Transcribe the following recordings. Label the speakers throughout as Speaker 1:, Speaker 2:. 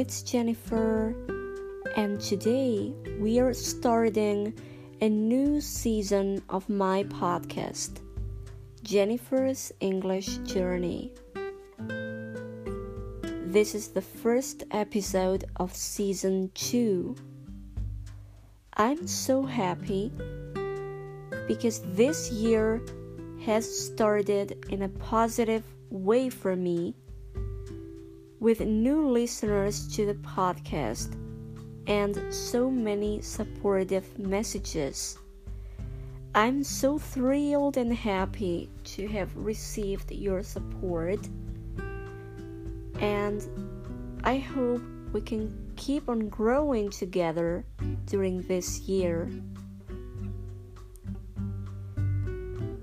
Speaker 1: It's Jennifer, and today we are starting a new season of my podcast, Jennifer's English Journey. This is the first episode of season 2. I'm so happy because this year has started in a positive way for me with new listeners to the podcast and so many supportive messages. I'm so thrilled and happy to have received your support, and I hope we can keep on growing together during this year.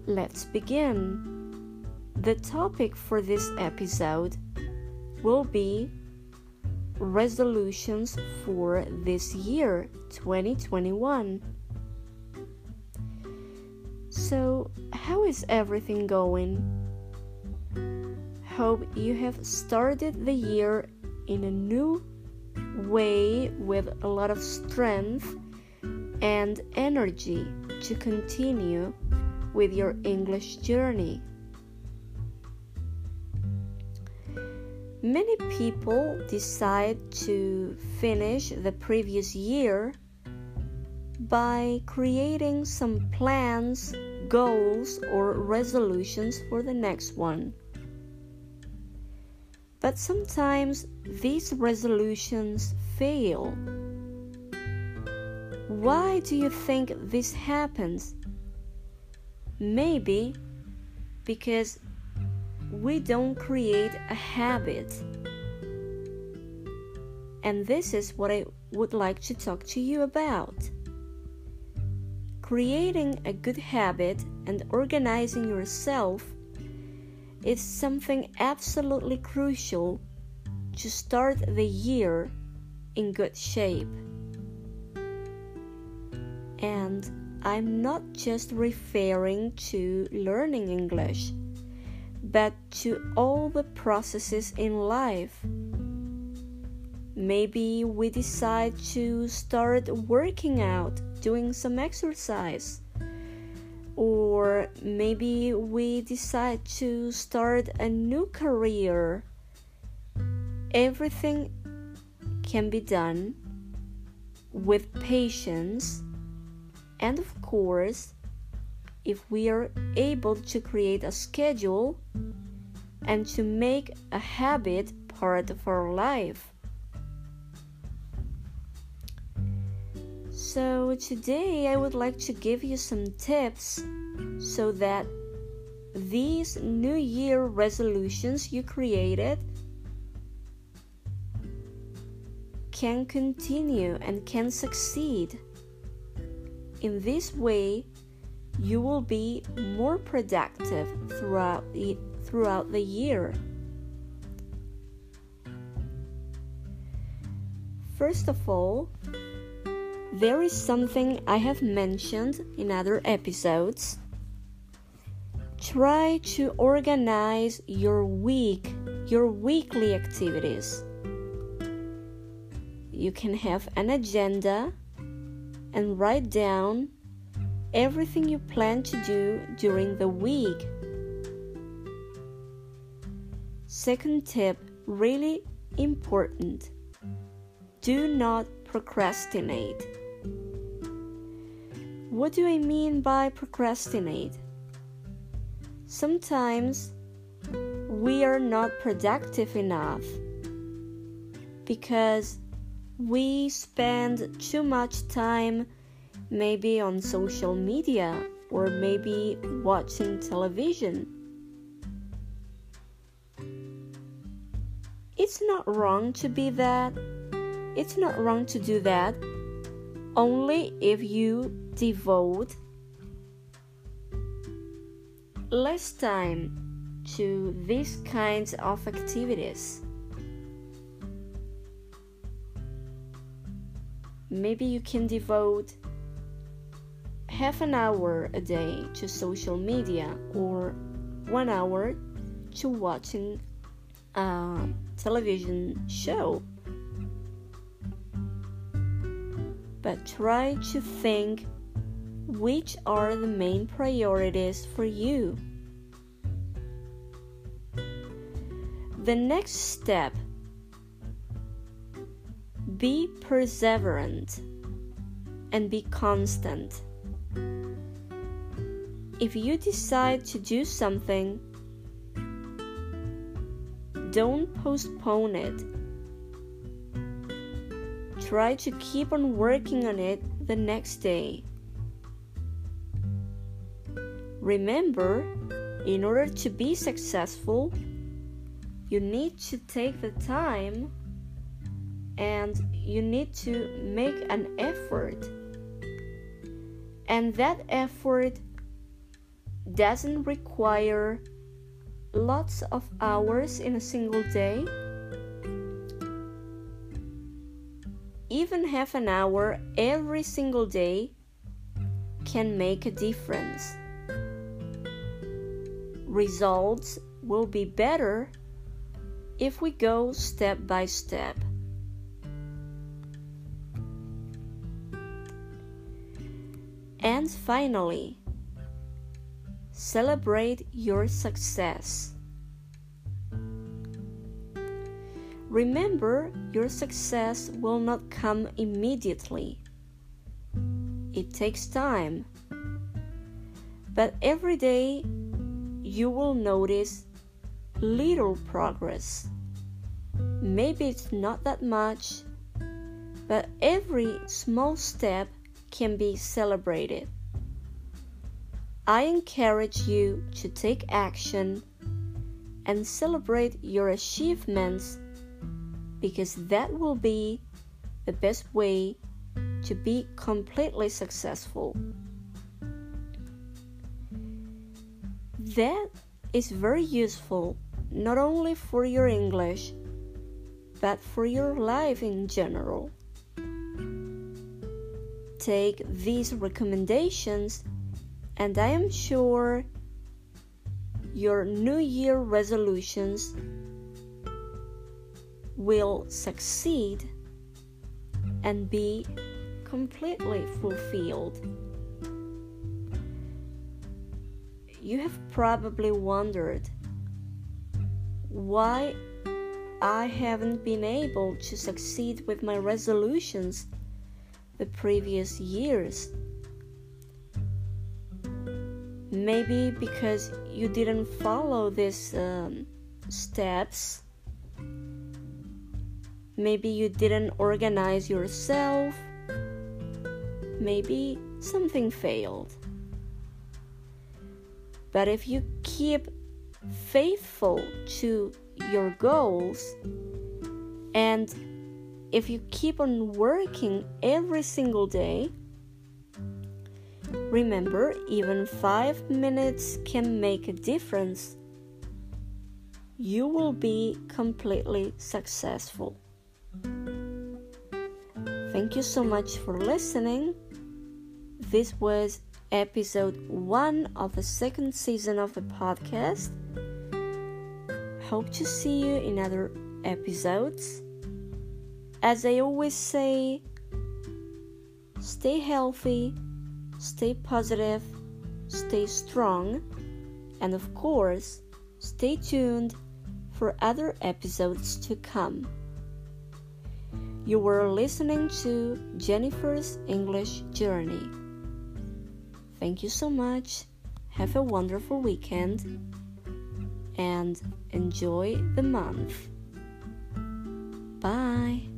Speaker 1: Let's begin. The topic for this episode will be resolutions for this year 2021. So, how is everything going? Hope you have started the year in a new way with a lot of strength and energy to continue with your English journey. Many people decide to finish the previous year by creating some plans, goals, or resolutions for the next one. But sometimes these resolutions fail. Why do you think this happens? Maybe because we don't create a habit. And this is what I would like to talk to you about. Creating a good habit and organizing yourself is something absolutely crucial to start the year in good shape. And I'm not just referring to learning English but to all the processes in life. Maybe we decide to start working out, doing some exercise. Or maybe we decide to start a new career. Everything can be done with patience and, of course, if we are able to create a schedule and to make a habit part of our life. So, today I would like to give you some tips so that these New Year resolutions you created can continue and can succeed. In this way, you will be more productive throughout the, throughout the year. First of all, there is something I have mentioned in other episodes. Try to organize your week, your weekly activities. You can have an agenda and write down everything you plan to do during the week. Second tip really important do not procrastinate. What do I mean by procrastinate? Sometimes we are not productive enough because we spend too much time maybe on social media or maybe watching television. It's not wrong to be that. It's not wrong to do that only if you devote less time to these kinds of activities. Maybe you can devote half an hour a day to social media or one hour to watching uh, television show. But try to think which are the main priorities for you. The next step be perseverant and be constant. If you decide to do something, don't postpone it. Try to keep on working on it the next day. Remember, in order to be successful, you need to take the time and you need to make an effort. And that effort doesn't require lots of hours in a single day. Even half an hour every single day can make a difference. Results will be better if we go step by step. And finally, celebrate your success. Remember, your success will not come immediately. It takes time. But every day you will notice little progress. Maybe it's not that much, but every small step can be celebrated. I encourage you to take action and celebrate your achievements because that will be the best way to be completely successful. That is very useful not only for your English but for your life in general take these recommendations, and I am sure your New Year resolutions will succeed and be completely fulfilled. You have probably wondered why I haven't been able to succeed with my resolutions the previous years. Maybe because you didn't follow these um, steps. Maybe you didn't organize yourself. Maybe something failed. But if you keep faithful to your goals and if you keep on working every single day, remember, even five minutes can make a difference. You will be completely successful. Thank you so much for listening. This was episode one of the second season of the podcast. Hope to see you in other episodes. As I always say, stay healthy, stay positive, stay strong, and of course, stay tuned for other episodes to come. You were listening to Jennifer's English Journey. Thank you so much. Have a wonderful weekend and enjoy the month. Bye.